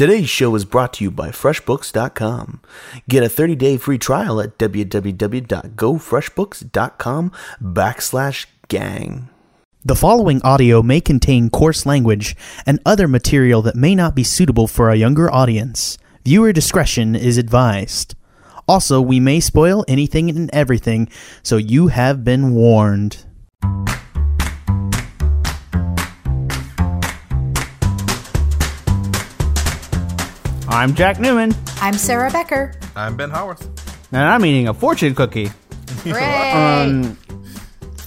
Today's show is brought to you by FreshBooks.com. Get a 30-day free trial at www.gofreshbooks.com backslash gang. The following audio may contain coarse language and other material that may not be suitable for a younger audience. Viewer discretion is advised. Also, we may spoil anything and everything, so you have been warned. I'm Jack Newman, I'm Sarah Becker. I'm Ben Howarth. and I'm eating a fortune cookie. Hooray! Um,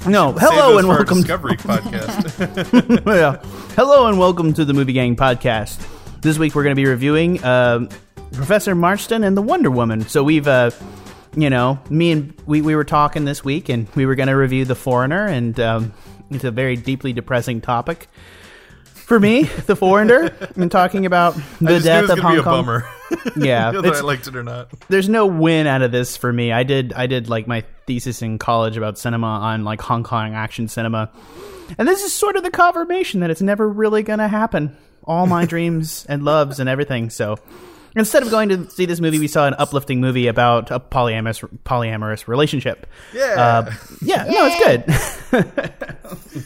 no, hello those and for our welcome. Discovery podcast. yeah. Hello and welcome to the Movie Gang podcast. This week we're going to be reviewing uh, Professor Marston and the Wonder Woman. So we've, uh, you know, me and we, we were talking this week, and we were going to review The Foreigner, and um, it's a very deeply depressing topic for me, The Foreigner, and talking about I the just knew it death was of Hong be a Kong. bummer. Yeah, whether it's- I liked it or not. there's no win out of this for me. I did I did like my thesis in college about cinema on like Hong Kong action cinema. And this is sort of the confirmation that it's never really going to happen. All my dreams and loves and everything. So instead of going to see this movie, we saw an uplifting movie about a polyamorous polyamorous relationship. Yeah. Uh, yeah, no, it's good.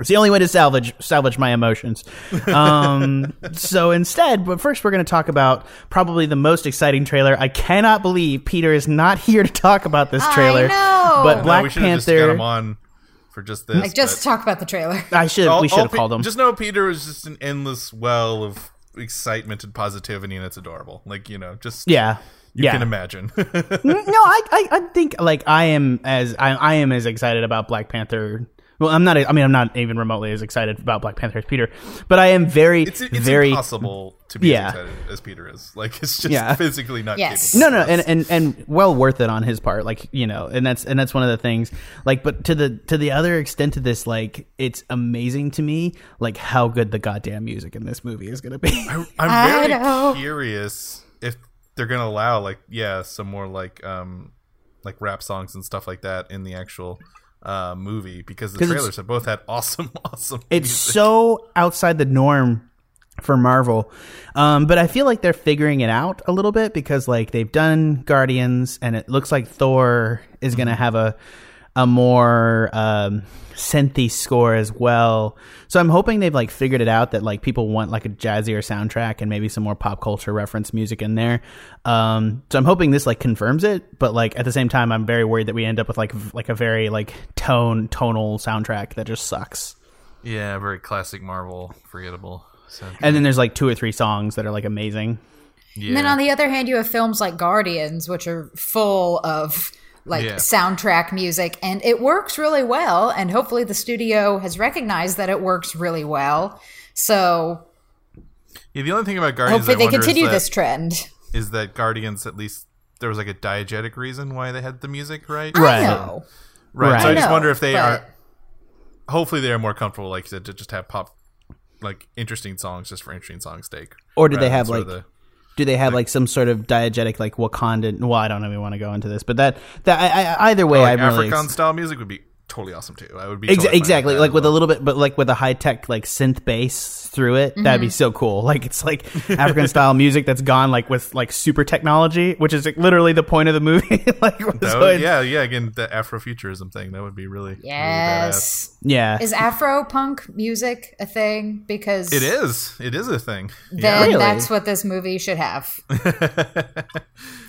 It's the only way to salvage salvage my emotions. Um, so instead, but first we're going to talk about probably the most exciting trailer. I cannot believe Peter is not here to talk about this trailer. know. But No, Black we should have just got him on for just this. Like, just but- talk about the trailer. I should. all- we should all have Pe- called him. Just know Peter is just an endless well of excitement and positivity, and it's adorable. Like you know, just yeah. you yeah. can imagine. no, I, I, I think like I am as I, I am as excited about Black Panther. Well, I'm not. I mean, I'm not even remotely as excited about Black Panther as Peter, but I am very, it's it's very impossible to be Yeah. as excited as Peter is. Like it's just Yeah. physically not Yes. capable. No, no, and, and and well worth it on his part. Like you know, and that's and that's one of the things. Like, but to the to the other extent of this, like it's amazing to me, like how good the goddamn music in this movie is going to be. I'm very know. curious if they're gonna allow like yeah some more like um like rap songs and stuff like that in the actual uh movie because the trailers have both had awesome awesome it's music. so outside the norm for Marvel. Um, but I feel like they're figuring it out a little bit because like they've done Guardians and it looks like Thor is going to have a a more um synthy score as well. So I'm hoping they've like figured it out that like people want like a jazzier soundtrack and maybe some more pop culture reference music in there. Um so I'm hoping this like confirms it, but like at the same time I'm very worried that we end up with like v- like a very like tone tonal soundtrack that just sucks. yeah very classic Marvel forgettable so And then there's like two or three songs that are like amazing. yeah And then on the other hand, you have films like Guardians, which are full of like Yeah. soundtrack music, and it works really well. And hopefully, the studio has recognized that it works really well. So yeah the only thing about Guardians hopefully, I they wonder continue is this that, trend. is that Guardians at least there was like a diegetic reason why they had the music right Right. I know. right, Right. so I, I just know, wonder if they but- are hopefully they are more comfortable like you said to just have pop like interesting songs just for interesting songs sake Or do they have, like, the- Do they have like some sort of diegetic like Wakandan? Well, I don't even want to go into this, but that that I, I, either way, like I'm really African ex- style music would be totally awesome too. I would be totally fine exactly like with a little bit, but like with a high tech like synth bass through it. That'd be mhm. so cool. Like it's like African style music that's gone like with like super technology, which is like, literally the point of the movie. like That so would- it's- yeah, yeah. Again, the Afrofuturism thing that would be really really. Yes. yeah. Is Afro punk music a thing? Because It is. It is a thing. then Really? that's what this movie should have.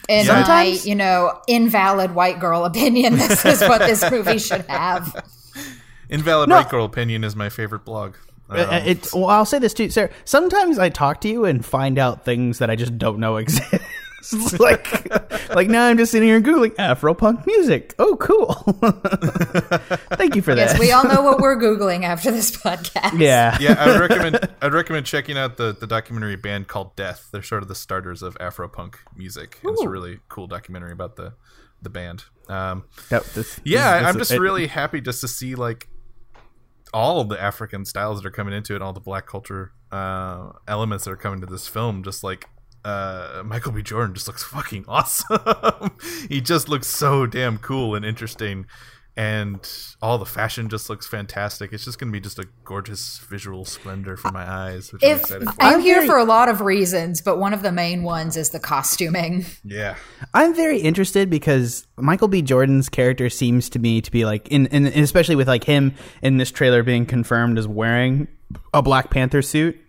In Yeah. my, you know, invalid white girl opinion, this is what this movie should have. Invalid No. White Girl Opinion is my favorite blog. Um, Uh, it, well, I'll say this too, Sarah. Sometimes I talk to you and find out things that I just don't know exist. like, like now I'm just sitting here googling Afro punk music. Oh, cool! Thank you for that. Yes, we all know what we're googling after this podcast. yeah, yeah, I would recommend. I'd recommend checking out the the documentary band called Death. They're sort of the starters of Afro punk music. It's a really cool documentary about the the band. Um, That- this- yeah, this- I'm just it- really happy just to see like all of the African styles that are coming into it, all the black culture uh, elements that are coming to this film. Just like uh, Michael B. Jordan just looks fucking awesome. he just looks so damn cool and interesting. and all the fashion just looks fantastic. It's just going to be just a gorgeous visual splendor for my eyes, which I'm If excited for. I'm I'm here for a lot of reasons, but one of the main ones is the costuming. Yeah, I'm very interested because Michael B. Jordan's character seems to me to be like, in, in especially with like him in this trailer being confirmed as wearing a Black Panther suit,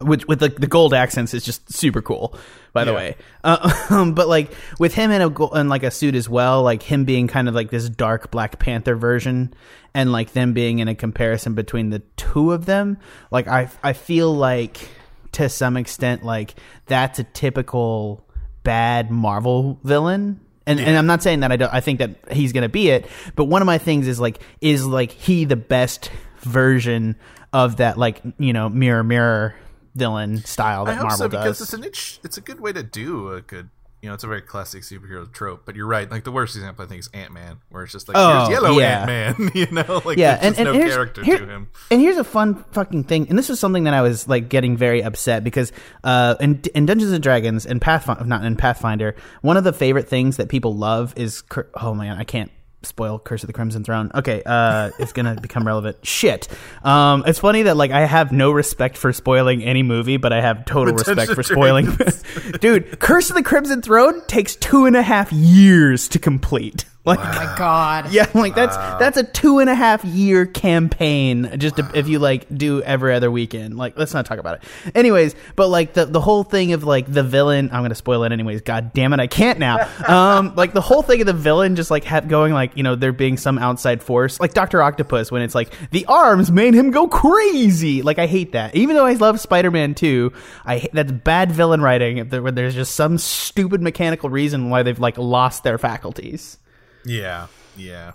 which with the, the gold accents is just super cool. By the Yeah. way, uh, um, but like with him in a go- in like a suit as well, like him being kind of like this dark Black Panther version, and like them being in a comparison between the two of them, like I I feel like to some extent like that's a typical bad Marvel villain. And, and I'm not saying that I don't. I think that he's gonna be it. But one of my things is like, is like he the best version of that like you know mirror mirror villain style I that hope Marvel so because does. it's an itch, it's a good way to do a good. You know, it's a very classic superhero trope. But you're right. Like the worst example, I think, is Ant Man, where it's just like Oh, here's yellow yeah. Ant Man. You know, like yeah, there's and, just and no here's, character here- to him. And here's a fun fucking thing, and this is something that I was like getting very upset because uh, in, in Dungeons and Dragons and Pathfinder, not in Pathfinder, one of the favorite things that people love is oh man, I can't spoil Curse of the Crimson Throne. Okay, uh, it's gonna become relevant. Shit. Um, it's funny that like I have no respect for spoiling any movie, but I have total respect for spoiling. Dude, Curse of the Crimson Throne takes two and a half years to complete. Like, Oh my god. yeah, like that's that's a two and a half year campaign. Just to, if you like do every other weekend, like let's not talk about it. Anyways, but like the the whole thing of like the villain, I'm gonna spoil it anyways. God damn it, I can't now. Um, like the whole thing of the villain just like have going like you know there being some outside force, like Doctor Octopus when it's like the arms made him go crazy. Like I hate that. Even though I love Spider Man too, I hate, that's bad villain writing. if Where there's just some stupid mechanical reason why they've like lost their faculties. Yeah, yeah.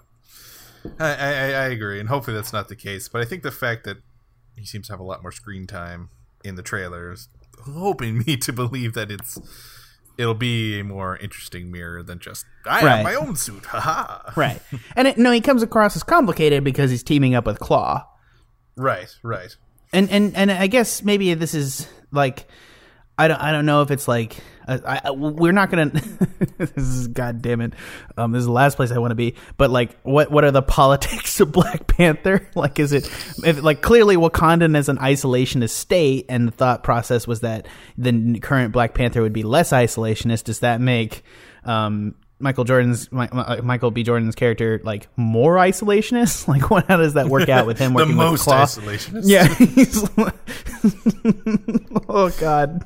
I, I, I agree, and hopefully that's not the case. But I think the fact that he seems to have a lot more screen time in the trailers, hoping me to believe that it's it'll be a more interesting mirror than just I Right. have my own suit. Haha. Right. And it, no, he comes across as complicated because he's teaming up with Claw. Right, right. And and and I guess maybe this is like I don't I don't know if it's like uh, I, I, we're not gonna. this is God damn it. Um, this is the last place I want to be. But like, what what are the politics of Black Panther? Like, is it if, like clearly Wakandan is an isolationist state, and the thought process was that the current Black Panther would be less isolationist. Does that make um, Michael Jordan's Mi- Mi- Michael B. Jordan's character like more isolationist? Like, what, how does that work out with him The working with most Claw? isolationist. Yeah. he's- oh God.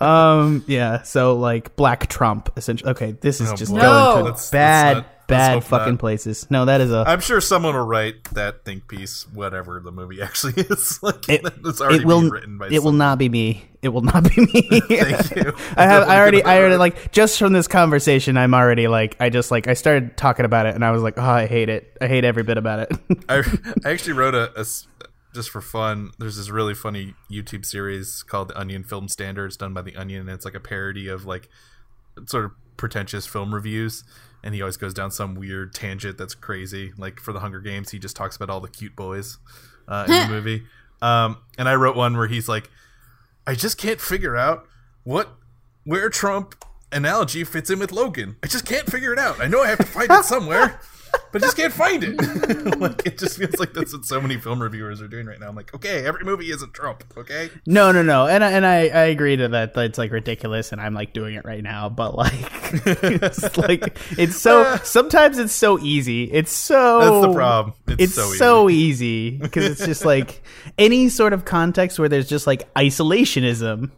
um. Yeah. So like Black Trump, essentially. Okay, this is Oh, just boy. going No. to Let's- let's bad, not- let's bad fucking not. places. No, that is a. I'm sure someone will write that think piece, whatever the movie actually is. Like it, it's already it will. being written by it will not be me. It will not be me. Thank you. I have. I already. I already like just from this conversation. I'm already like. I just like. I started talking about it, and I was like, oh, I hate it. I hate every bit about it. I, I actually wrote a just for fun. There's this really funny YouTube series called The Onion Film Standards, done by The Onion, and it's like a parody of like sort of pretentious film reviews. And he always goes down some weird tangent that's crazy. Like for the Hunger Games, he just talks about all the cute boys uh, in the movie. Um, and I wrote one where he's like, I just can't figure out what where Trump analogy fits in with Logan. I just can't figure it out. I know I have to find it somewhere, but I just can't find it. like it just feels like that's what so many film reviewers are doing right now. I'm like, okay, every movie isn't Trump, okay? No, no, no, and I- and I, I agree to that. That it's like ridiculous, and I'm like doing it right now. But like, it's like it's so. Sometimes it's so easy. It's so. That's the problem. It's It's, so, so easy. because it's just like any sort of context where there's just like isolationism.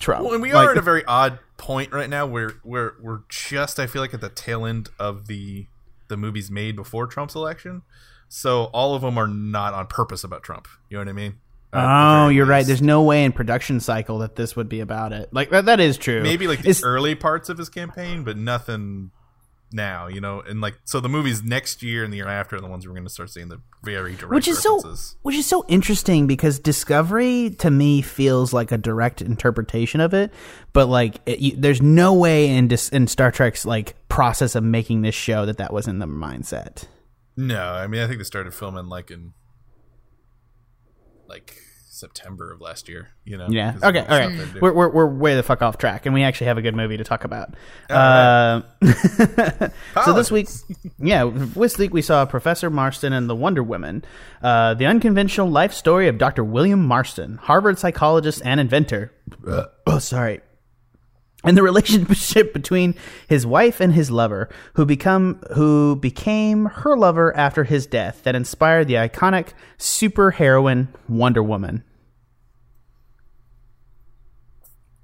Trump. Well, and we Like, are at a very odd point right now where where we're just I feel like at the tail end of the the movies made before Trump's election. So all of them are not on purpose about Trump. You know what I mean? The Oh, you're right. There's no way in production cycle that this would be about it. Like that, that is true. maybe like the It's- early parts of his campaign, but nothing now, you know. And like so, the movies next year and the year after are the ones we're going to start seeing the very direct which is so which is so interesting because discovery to me feels like a direct interpretation of it but like it, you, there's no way in dis, in star trek's like process of making this show that that was in the mindset No, I mean I think they started filming like in like September of last year. You know. Yeah. Okay. All right. We're, we're we're way the fuck off track, and we actually have a good movie to talk about. Uh, so this week, yeah, this week we saw Professor Marston and the Wonder Woman, uh, the unconventional life story of Dr. William Marston, Harvard psychologist and inventor. oh, sorry. And the relationship between his wife and his lover, who become who became her lover after his death, that inspired the iconic superheroine Wonder Woman.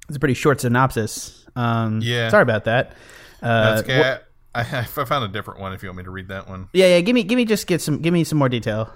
It's a pretty short synopsis. Um, Yeah. Sorry about that. Uh, That's okay. I, I, I found a different one. If you want me to read that one. yeah, yeah. Give me, give me, just get some, give me some more detail.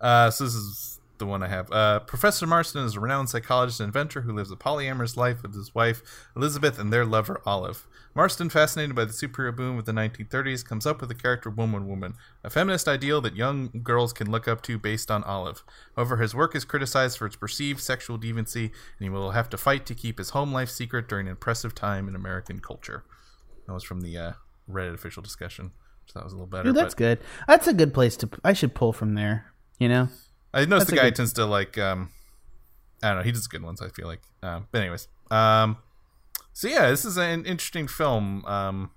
Uh, so this is the one I have. Uh, Professor Marston is a renowned psychologist and inventor who lives a polyamorous life with his wife Elizabeth and their lover Olive. Marston, fascinated by the superhero boom of the 1930s, comes up with the character Woman Woman, a feminist ideal that young girls can look up to based on Olive. However, his work is criticized for its perceived sexual deviancy, and he will have to fight to keep his home life secret during an impressive time in American culture. That was from the uh, Reddit official discussion. So that was a little better. Dude, that's good. That's a good place to. I should pull from there. You know. I noticed That's the guy good- tends to like um I don't know, he does good ones, I feel like. Um but anyways. Um so yeah, this is an interesting film. Um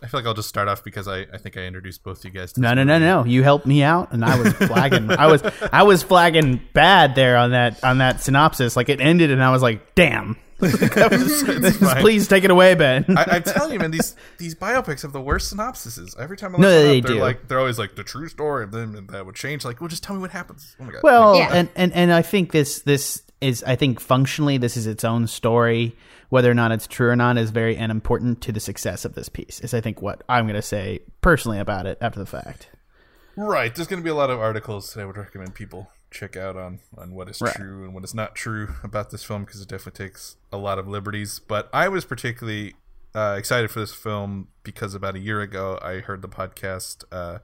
I feel like I'll just start off because I, I think I introduced both of you guys to No, this no, no, no. You helped me out, and I was flagging. I was, I was flagging bad there on that on that synopsis. Like it ended, and I was like, "Damn." It's. Please take it away, Ben. I, I'm telling you, man, these these biopics have the worst synopsises. Every time I look them they up, they're do. like they're always like the true story of them and that would change. Like, well, just tell me what happens. Oh my god. Well, Yeah. and, and and I think this this is I think functionally this is its own story. Whether or not it's true or not is very unimportant to the success of this piece. Is I think what I'm going to say personally about it after the fact. Right. There's going to be a lot of articles that I would recommend people check out on on what is Right. true and what is not true about this film because it definitely takes a lot of liberties. But I was particularly uh, excited for this film because about a year ago I heard the podcast uh,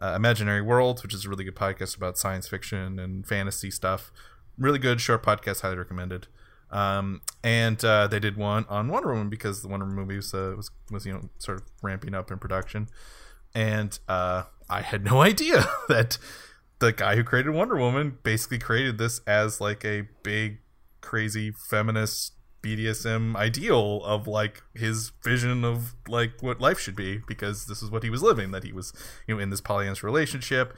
uh, Imaginary World, which is a really good podcast about science fiction and fantasy stuff. Really good, short podcast, highly recommended. Um, and uh, they did one on Wonder Woman because the Wonder Woman movie was, uh, was was you know sort of ramping up in production and uh, I had no idea that the guy who created Wonder Woman basically created this as like a big, crazy feminist BDSM ideal of like his vision of like what life should be because this is what he was living that he was you know in this polyamorous relationship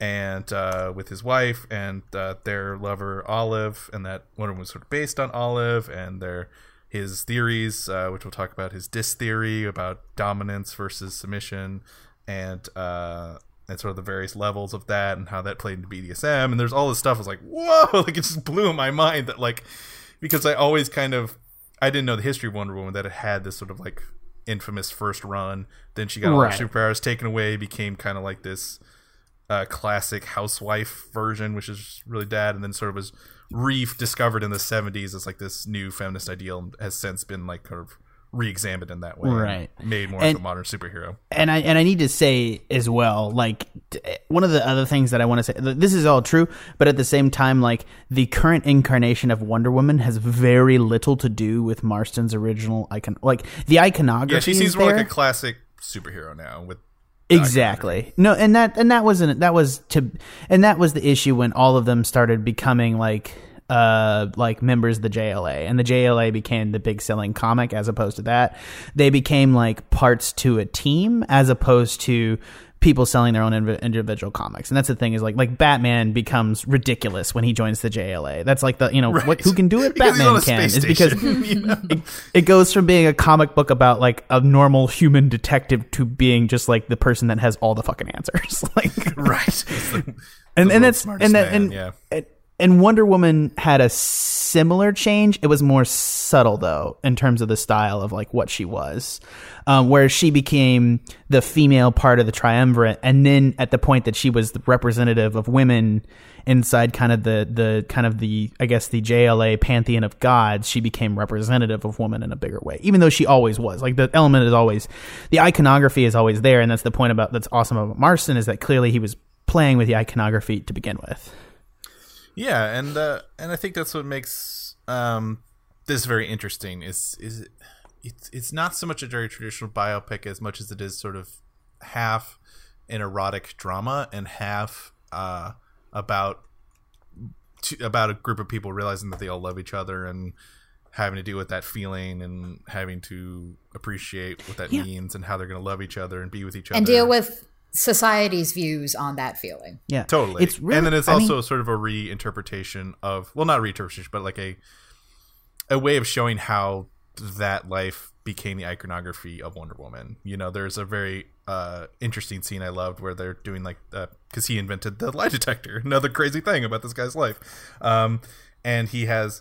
and uh, with his wife and uh, their lover Olive and that Wonder Woman was sort of based on Olive and their his theories, uh, which we'll talk about his disc theory about dominance versus submission, and uh, and sort of the various levels of that and how that played into BDSM. And there's all this stuff. I was like, whoa! Like it just blew my mind that like because I always kind of I didn't know the history of Wonder Woman that it had this sort of like infamous first run. Then she got all Right. her superpowers taken away, became kind of like this uh, classic housewife version, which is really bad, and then sort of was rediscovered in the 70s as like this new feminist ideal and has since been like kind of re-examined in that way Right. made more And- of a modern superhero and I and I need to say as well, like one of the other things that I want to say, this is all true, but at the same time, like the current incarnation of Wonder Woman has very little to do with Marston's original icon. Like the iconography, yeah she seems more there. like a classic superhero now with exactly. No and that and that wasn't that was to and that was the issue when all of them started becoming like uh like members of the JLA and the JLA became the big selling comic as opposed to that. They became like parts to a team as opposed to people selling their own inv- individual comics. And that's the thing is like like Batman becomes ridiculous when he joins the JLA that's like the you know what who can do it? Because Batman can is because you know? it, it goes from being a comic book about like a normal human detective to being just like the person that has all the fucking answers. Like right. the- and and that's and that man, and, yeah and Wonder Woman had a similar change. It was more subtle though in terms of the style of like what she was, um, where she became the female part of the triumvirate, and then at the point that she was the representative of women inside kind of the the kind of the I guess the JLA pantheon of gods, she became representative of woman in a bigger way. Even though she always was, like the element is always the iconography is always there, and that's the point about that's awesome about Marston is that clearly he was playing with the iconography to begin with. Yeah, and uh, and I think that's what makes um, this very interesting. Is is it's it's not so much a very traditional biopic as much as it is sort of half an erotic drama and half uh, about to, about a group of people realizing that they all love each other and having to deal with that feeling and having to appreciate what that Yeah. means and how they're going to love each other and be with each other and deal with society's views on that feeling. Yeah, totally. It's really, and then it's I mean, also sort of a reinterpretation of well, not reinterpretation, but like a a way of showing how that life became the iconography of Wonder Woman. You know, there's a very uh, interesting scene I loved where they're doing like because he invented the lie detector. Another crazy thing about this guy's life, um, and he has.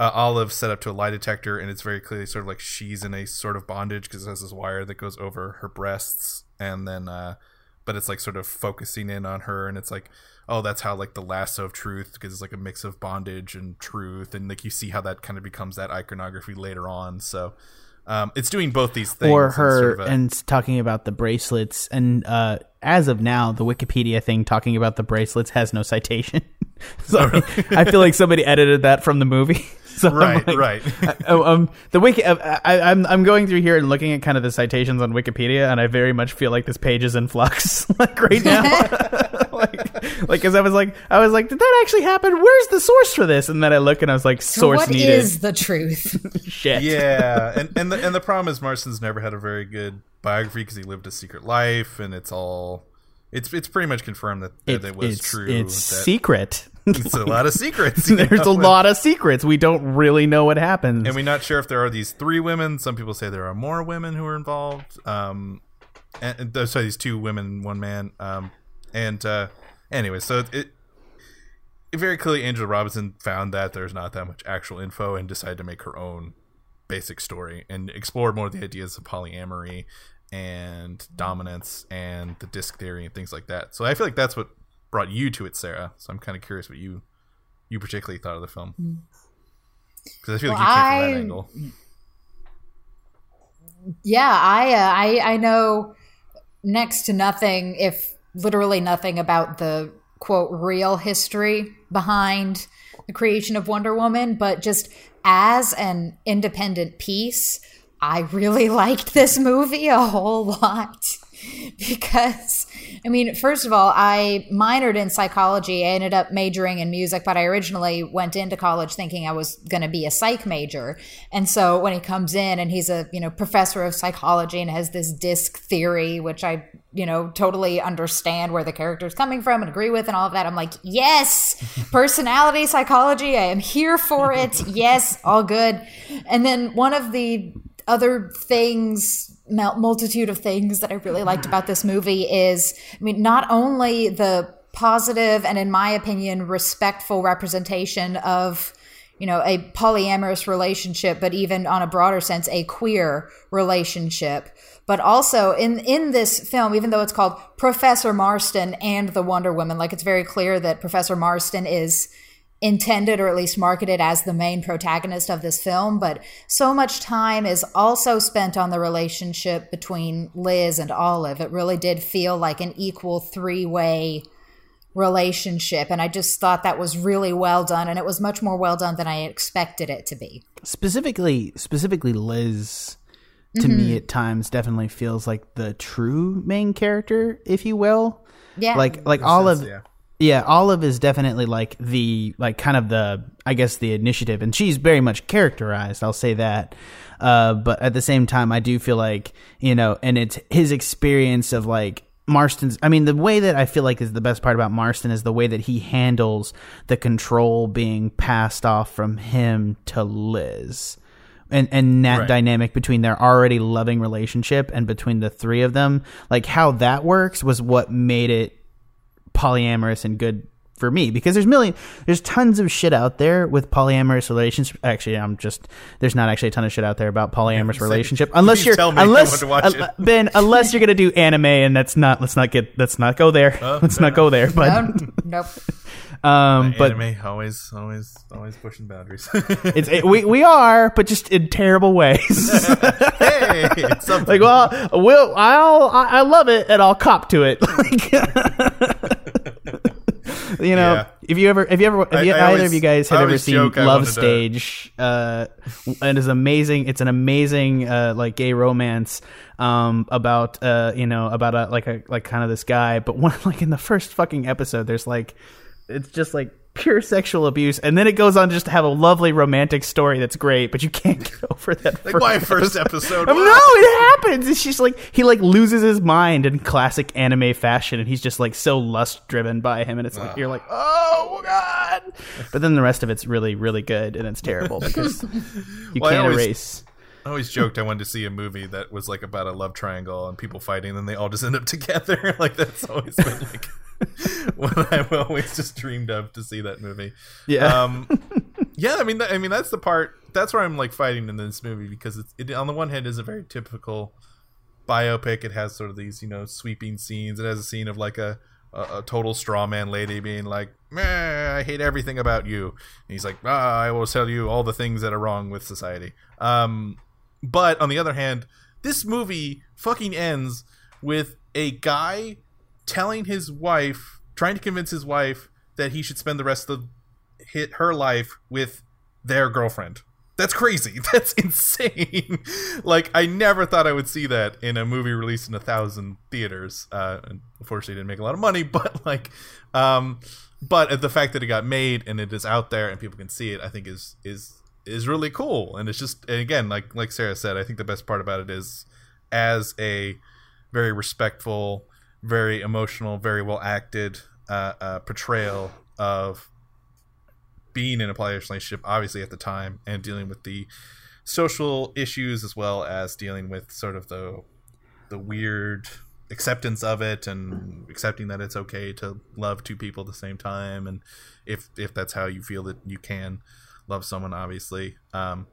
Uh, Olive set up to a lie detector, and it's very clearly sort of like she's in a sort of bondage because it has this wire that goes over her breasts, and then uh, but it's like sort of focusing in on her and it's like oh that's how like the lasso of truth because it's like a mix of bondage and truth and like you see how that kind of becomes that iconography later on so um, it's doing both these things or her sort of a- and talking about the bracelets and uh as of now the wikipedia thing talking about the bracelets has no citation sorry i feel like somebody edited that from the movie so I'm right like- right Oh, um, the wiki. Uh, I, I'm I'm going through here and looking at kind of the citations on Wikipedia, and I very much feel like this page is in flux, like right now. like, like, because I was like, I was like, did that actually happen? Where's the source for this? And then I look and I was like, source what needed. is the truth? Shit. yeah and and the, and the problem is marston's never had a very good biography because he lived a secret life and it's all it's it's pretty much confirmed that that It- it was it's, true It's that secret. it's a lot of secrets you There's a lot of secrets. We don't really know what happens. and we're not sure if there are these three women. Some people say there are more women who are involved. Um, and, and those are these two women, one man. Um, and uh, anyway, so it, it very clearly Angela Robinson found that there's not that much actual info and decided to make her own basic story and explore more of the ideas of polyamory and dominance and the disc theory and things like that. So I feel like that's what brought you to it, Sarah. So I'm kind of curious what you you particularly thought of the film because I feel like you came from I- that angle. yeah, I, uh, I I know next to nothing, if literally nothing about the quote real history behind the creation of Wonder Woman, but just as an independent piece, I really liked this movie a whole lot because I mean, first of all, I minored in psychology. I ended up majoring in music, but I originally went into college thinking I was going to be a psych major. And so when he comes in and he's a, you know, professor of psychology and has this disc theory, which I, you know, totally understand where the character's coming from and agree with and all of that, I'm like, yes, personality psychology. I am here for it. Yes, all good. And then one of the other things multitude of things that I really liked about this movie is, I mean, not only the positive and, in my opinion, respectful representation of, you know, a polyamorous relationship, but even on a broader sense, a queer relationship. But also in in this film, even though it's called Professor Marston and the Wonder Woman, like it's very clear that Professor Marston is intended or at least marketed as the main protagonist of this film, but so much time is also spent on the relationship between Liz and Olive. It really did feel like an equal three way relationship. And I just thought that was really well done. And it was much more well done than I expected it to be. specifically specifically Liz to Mm-hmm. me at times definitely feels like the true main character, if you will. Yeah. Like like Olive yeah. Yeah, Olive is definitely like the like kind of the I guess the initiative and she's very much characterized, I'll say that. Uh but at the same time I do feel like, you know, and it's his experience of like Marston's I mean the way that I feel like is the best part about Marston is the way that he handles the control being passed off from him to Liz and and that Right. dynamic between their already loving relationship and between the three of them like how that works was what made it polyamorous and good for me because there's million there's tons of shit out there with polyamorous relationships. Actually i'm just there's not actually a ton of shit out there about polyamorous say- relationship unless you're tell me unless to watch uh, it. ben unless you're gonna do anime and that's not let's not get let's not go there. Let's fair not go there but No, nope. um but anime always always always pushing boundaries. It's it, we we are but just in terrible ways. Hey like well will i'll I, I love it and i'll cop to it. Like, you know Yeah. if you ever if you ever if you, I either always- of you guys have ever seen love wanted to- stage uh and it's amazing it's an amazing uh like gay romance um about uh you know about a like a like kind of this guy but one like in the first fucking episode there's like it's just like pure sexual abuse, and then it goes on just to have a lovely romantic story that's great, but you can't get over that. Like my first episode. No, it happens. It's just like he like loses his mind in classic anime fashion, and he's just like so lust driven by him, and it's like you're like, oh god. But then the rest of it's really, really good, and it's terrible because you Well, can't always- erase. I always joked I wanted to see a movie that was like about a love triangle and people fighting, and they all just end up together. like that's always been like what I've always just dreamed of to see that movie. Yeah. Um, yeah, I mean, th- I mean that's the part. That's where I'm like fighting in this movie because it's it, on the one hand is a very typical biopic. It has sort of these you know sweeping scenes. It has a scene of like a a, a total straw man lady being like, Meh, "I hate everything about you." And he's like, ah, "I will tell you all the things that are wrong with society." Um, but on the other hand, this movie fucking ends with a guy telling his wife, trying to convince his wife that he should spend the rest of hit her life with their girlfriend. That's crazy. That's insane. like I never thought I would see that in a movie released in a thousand theaters. Uh, and unfortunately, didn't make a lot of money, but like, um, but the fact that it got made and it is out there and people can see it, I think is is is really cool. And it's just and again, like like Sarah said, I think the best part about it is as a very respectful, very emotional, very well acted uh, uh, portrayal of being in a polyamorous relationship, obviously at the time, and dealing with the social issues as well as dealing with sort of the the weird acceptance of it and accepting that it's okay to love two people at the same time and if if that's how you feel that you can love someone obviously. Um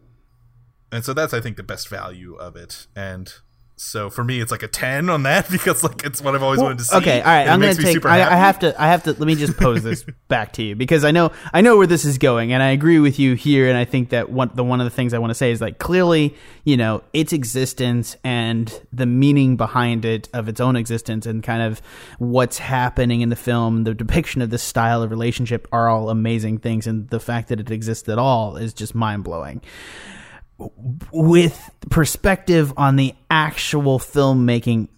and so that's i think the best value of it. And so for me it's like a 10 on that because like it's what i've always wanted to see Okay, all right. I'm gonna take. I, I have to. I have to. Let me just pose this back to you because I know. I know where this is going, and I agree with you here. And I think that one the one of the things I want to say is like clearly, you know, its existence and the meaning behind it of its own existence and kind of what's happening in the film, the depiction of this style of relationship are all amazing things, and the fact that it exists at all is just mind blowing with perspective on the actual filmmaking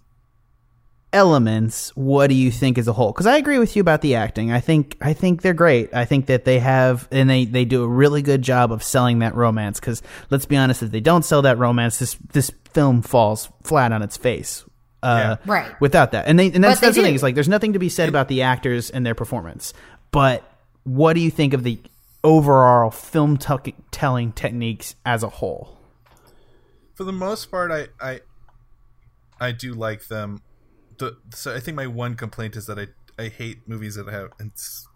elements what do you think as a whole because i agree with you about the acting i think i think they're great i think that they have and they they do a really good job of selling that romance because let's be honest if they don't sell that romance this this film falls flat on its face uh, Yeah. Right. without that and they and that's, they that's the thing do. is like there's nothing to be said about the actors and their performance but what do you think of the overall film tuck- telling techniques as a whole for the most part i i i do like them the so i think my one complaint is that i i hate movies that have and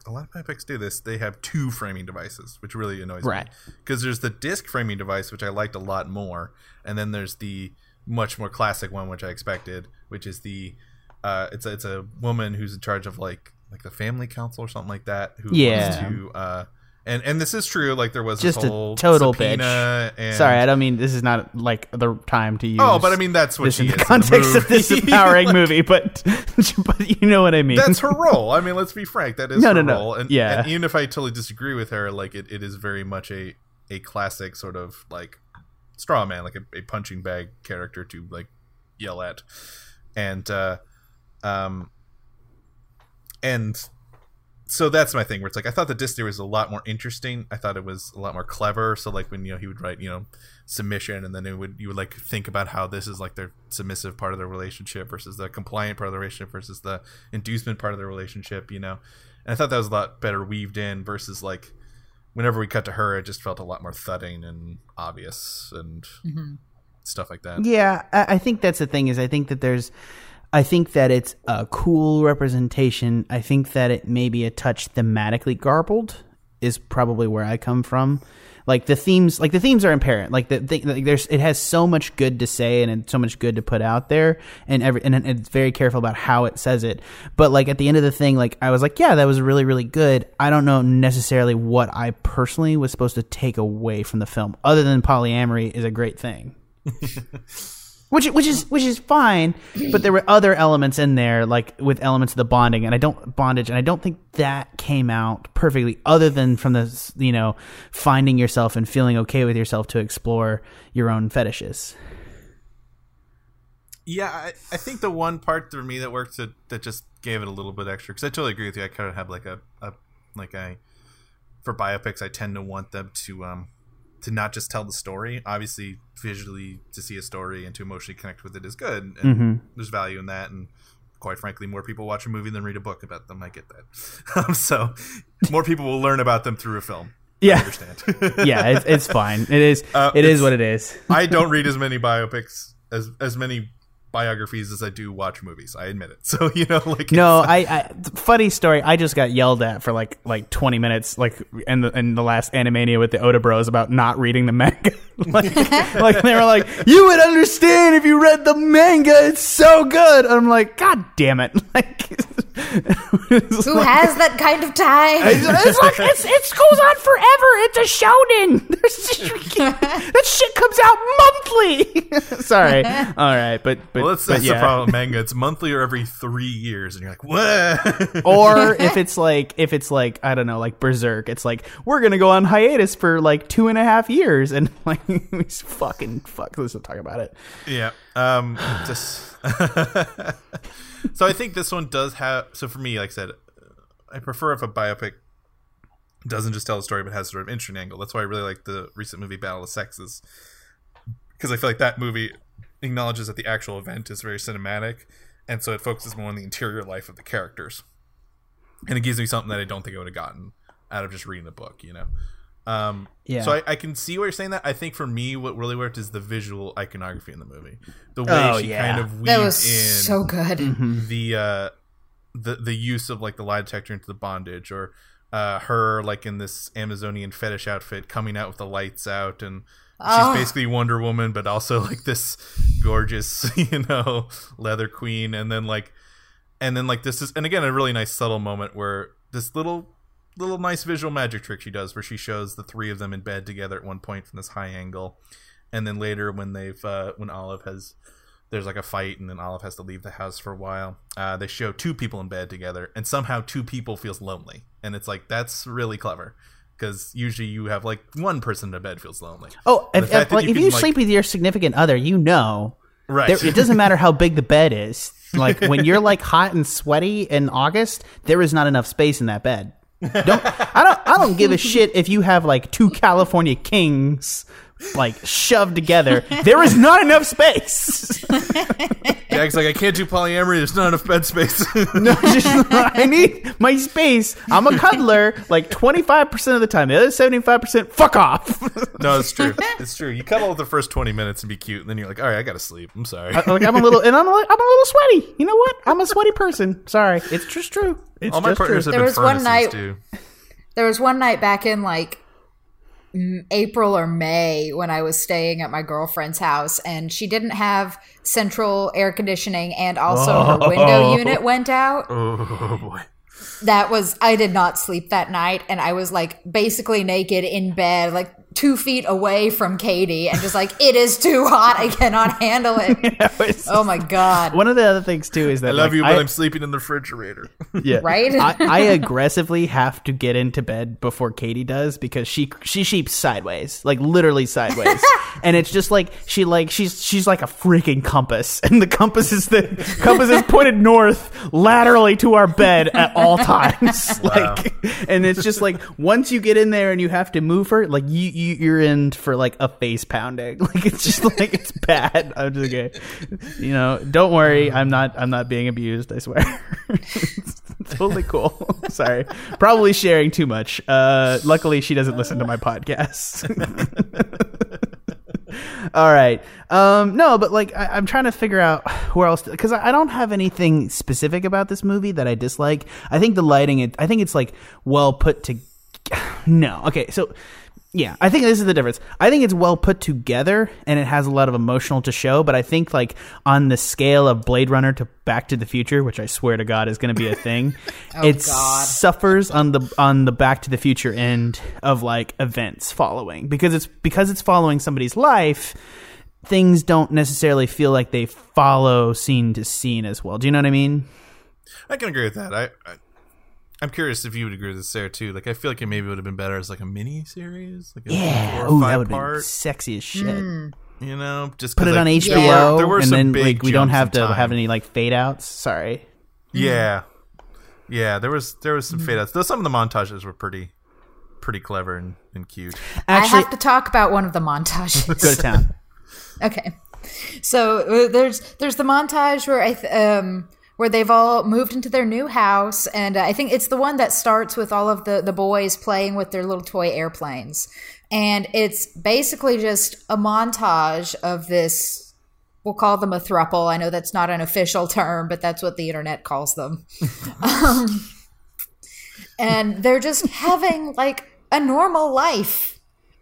a lot of biopics do this they have two framing devices which really annoys Right. me because there's the disc framing device which i liked a lot more and then there's the much more classic one which i expected which is the uh it's a, it's a woman who's in charge of like like the family council or something like that who Yeah. wants to uh and and this is true like there was Just this a whole total subpoena and Sorry, I don't mean this is not like the time to use. Oh, but I mean that's what this in is the context of this empowering movie, but but you know what I mean. That's her role. I mean, let's be frank. That is No, her no, no. role. And, Yeah. and even if I totally disagree with her, like it, it is very much a a classic sort of like straw man, like a, a punching bag character to like yell at, and uh, um, and so that's my thing. Where it's like I thought the disc theory was a lot more interesting. I thought it was a lot more clever. So like when you know he would write you know submission, and then it would you would like think about how this is like their submissive part of their relationship versus the compliant part of the relationship versus the inducement part of the relationship. You know, and I thought that was a lot better weaved in versus like whenever we cut to her, it just felt a lot more thudding and obvious and mm-hmm. stuff like that. Yeah, I, I think that's the thing is I think that there's I think that it's a cool representation. I think that it may be a touch thematically garbled is probably where I come from. Like the themes, like the themes are apparent. Like the, the like there's, it has so much good to say and so much good to put out there, and every and it's very careful about how it says it. But like at the end of the thing, like I was like, yeah, that was really really good. I don't know necessarily what I personally was supposed to take away from the film, other than polyamory is a great thing which which is which is fine but there were other elements in there like with elements of the bonding and i don't bondage and i don't think that came out perfectly other than from the you know finding yourself and feeling okay with yourself to explore your own fetishes Yeah, I, I think the one part for me that worked that, that just gave it a little bit extra because I totally agree with you. I kind of have like a, a like a for biopics, I tend to want them to um to not just tell the story. Obviously, visually to see a story and to emotionally connect with it is good, and there's value in that. And quite frankly, more people watch a movie than read a book about them. I get that. Um, so more people will learn about them through a film. Yeah, I Yeah. understand. yeah, it's, it's fine. It is. Uh, it is what it is. I don't read as many biopics as as many biographies as I do watch movies. I admit it. So you know, like No, I, I funny story. I just got yelled at for like like twenty minutes, like in the in the last Animania with the Oda Bros about not reading the manga. like, like they were like, you would understand if you read the manga. It's so good. I'm like, God damn it! Like, Who has that kind of time? It's, it's like it's, it goes on forever. It's a shonen. There's- that shit comes out monthly. Sorry. All right, but but, well, that's, but that's yeah. the problem. with Manga, it's monthly or every three years, and you're like, what? or if it's like if it's like I don't know, like Berserk, it's like we're gonna go on hiatus for like two and a half years, and like it's fucking fuck. Let's not talk about it. yeah. Um. Just. So I think this one does have. So for me, like I said, I prefer if a biopic doesn't just tell a story but has sort of interesting angle. That's why I really like the recent movie Battle of Sexes because I feel like that movie acknowledges that the actual event is very cinematic, and so it focuses more on the interior life of the characters, and it gives me something that I don't think I would have gotten out of just reading the book. You know. Um, Yeah. So I, I can see why you're saying that. I think for me, what really worked is the visual iconography in the movie. The way Oh, she yeah. kind of weaved that was in so good. the uh the the use of like the lie detector into the bondage or uh her like in this amazonian fetish outfit coming out with the lights out and Oh. she's basically wonder woman but also like this gorgeous you know leather queen and then like and then like this is and again a really nice subtle moment where this little little nice visual magic trick she does where she shows the three of them in bed together at one point from this high angle and then later when they've uh when olive has there's like a fight and then olive has to leave the house for a while uh, they show two people in bed together and somehow two people feels lonely and it's like that's really clever because usually you have like one person in a bed feels lonely Oh, And if, if, like, if can, you like- sleep with your significant other, you know. right There, it doesn't matter how big the bed is. Like when you're like hot and sweaty in August, there is not enough space in that bed. Don't I don't I don't give a shit if you have like two California kings like shoved together. There is not enough space. jack's like i can't do polyamory there's not enough bed space No, just, I need my space. I'm a cuddler like 25% of the time. The other 75%, fuck off. no it's true it's true you cuddle the first 20 minutes and be cute and then you're like all right i gotta sleep i'm sorry like I'm a little, and I'm a, I'm a little sweaty. You know what? I'm a sweaty person. Sorry, it's just true. It's all my just partners true. have There been was one night- too There was one night back in like m- April or May when I was staying at my girlfriend's house and she didn't have central air conditioning and also her oh. window unit went out. oh boy That was I did not sleep that night and I was like basically naked in bed like 2 feet away from Katie and just like it is too hot. I cannot handle it. It's- Oh my god. One of the other things too is that i love like, you but I, I, am sleeping in the refrigerator. Yeah, Right? I, I aggressively have to get into bed before Katie does because she she sheeps sideways, like literally sideways, and it's just like she like she's she's like a freaking compass, and the compass is the compass is pointed north laterally to our bed at all times, like, and it's just like once you get in there and you have to move her, like you, you you're in for like a face pounding, like it's just like it's bad. I'm just okay, you know. Don't worry, I'm not I'm not being abused. I swear. totally cool. Sorry. Probably sharing too much. Uh, luckily, she doesn't listen to my podcast. All right. Um, no, but like I, I'm trying to figure out where else because I, I don't have anything specific about this movie that I dislike. I think the lighting. It, I think it's like well put to. No. Okay. So. Yeah, I think this is the difference. I think it's well put together and it has a lot of emotional to show, but I think like on the scale of Blade Runner to Back to the Future, which I swear to God is going to be a thing, oh, it God. suffers on the on the Back to the Future end of like events following because it's because it's following somebody's life. Things don't necessarily feel like they follow scene to scene as well. Do you know what I mean? I can agree with that. I, I I'm curious if you would agree with this, Sarah, too. Like, I feel like it maybe would have been better as like a mini series, like a Yeah, four or Ooh, five that would be sexy as shit. Mm. You know, just put it on HBO, there were- there were and some then big like we don't have to time. have any like fade outs. Sorry. Yeah, yeah. There was there was some fade outs. Though some of the montages were pretty pretty clever and, and cute. Actually, I Actually, have to talk about one of the montages. go to town. Okay. So uh, there's there's the montage where I th- um where they've all moved into their new house, and uh, I think it's the one that starts with all of the the boys playing with their little toy airplanes, and it's basically just a montage of this. We'll call them a thruple. I know that's not an official term, but that's what the internet calls them. um, and they're just having like a normal life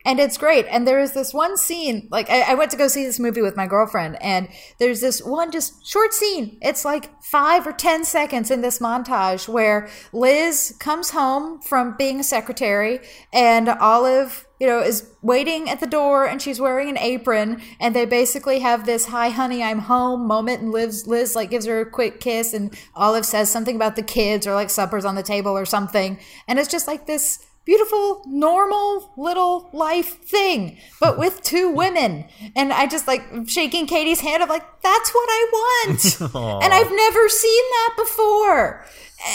and it's great. And there is this one scene, like I, I, went to go see this movie with my girlfriend, and there's this one just short scene. It's like five or ten seconds in this montage where Liz comes home from being a secretary, and Olive, you know, is waiting at the door, and she's wearing an apron, and they basically have this "Hi, honey, I'm home" moment, and Liz, Liz like gives her a quick kiss, and Olive says something about the kids or like suppers on the table or something, and it's just like this beautiful, normal little life thing, but with two women. And I just like shaking Katie's hand. I'm like, that's what I want. and I've never seen that before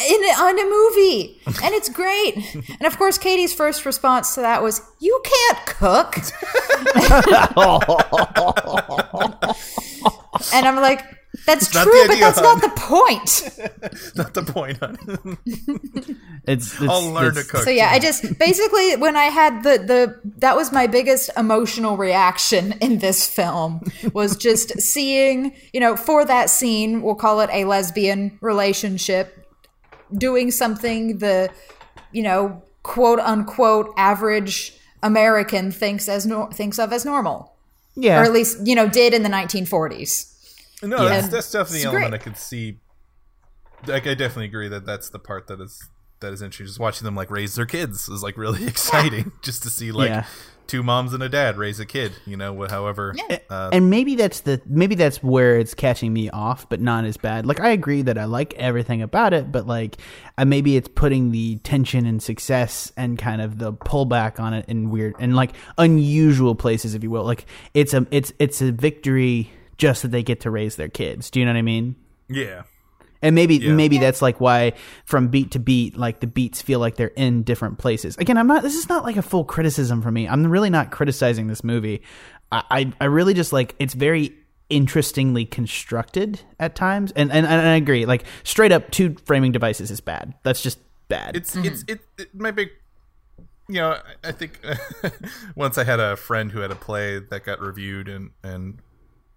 in on a movie, and it's great. and of course, Katie's first response to that was, "You can't cook." and I'm like. That's not true, the but that's hon. not the point. Not the point. hon. It's, it's I'll learn to cook. So yeah, I just basically when I had the the that was my biggest emotional reaction in this film was just seeing, you know, for that scene, we'll call it a lesbian relationship doing something the you know, quote unquote average American thinks as nor- thinks of as normal. Yeah, Or at least, you know, did in the 1940s. No, Yeah. that's, that's definitely the element great. I could see. Like, I definitely agree that that's the part that is that is interesting. Just watching them like raise their kids is like really exciting. Just to see like Yeah. two moms and a dad raise a kid. You know, wh- however. Uh, and maybe that's the maybe that's where it's catching me off, but not as bad. Like I agree that I like everything about it, but like uh, maybe it's putting the tension and success and kind of the pullback on it in weird and like unusual places, if you will. Like it's a it's it's a victory just that they get to raise their kids. Do you know what I mean? yeah. And maybe Yeah. maybe that's like why from beat to beat, like the beats feel like they're in different places. Again, I'm not. This is not like a full criticism for me. I'm really not criticizing this movie. I I, I really just like it's very interestingly constructed at times, and, and and I agree. Like straight up, two framing devices is bad. That's just bad. It's mm-hmm. it's it, it my big you know, I- I think once I had a friend who had a play that got reviewed and and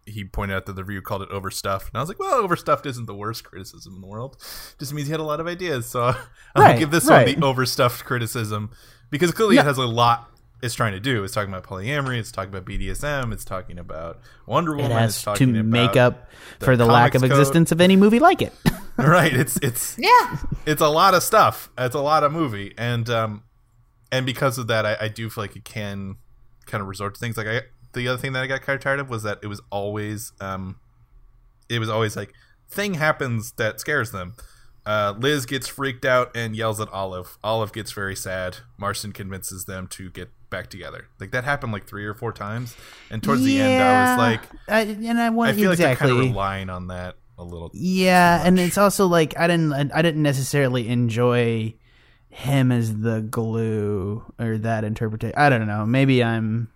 he pointed out that the review called it overstuffed. And I was like, well, overstuffed isn't the worst criticism in the world. Just means he had a lot of ideas. So I'll Right, give this right. one the overstuffed criticism because clearly it has a lot it's trying to do. It's talking about polyamory, it's talking about BDSM, it's talking about Wonder it has it's to about make up for the lack of comics code. existence of any movie like it. right. It's it's Yeah. it's a lot of stuff. It's a lot of movie, and um, and because of that, I, I do feel like it can kind of resort to things like I. The other thing that I got kind of tired of was that it was always um, it was always like thing happens that scares them. Uh, Liz gets freaked out and yells at Olive. Olive gets very sad. Marston convinces them to get back together. Like that happened like three or four times, and towards the end, I was like, I, and I want I feel exactly. like they're kind of relying on that a little. Yeah, and it's also like I didn't I didn't necessarily enjoy him as the glue or that interpretation. I don't know. Maybe I'm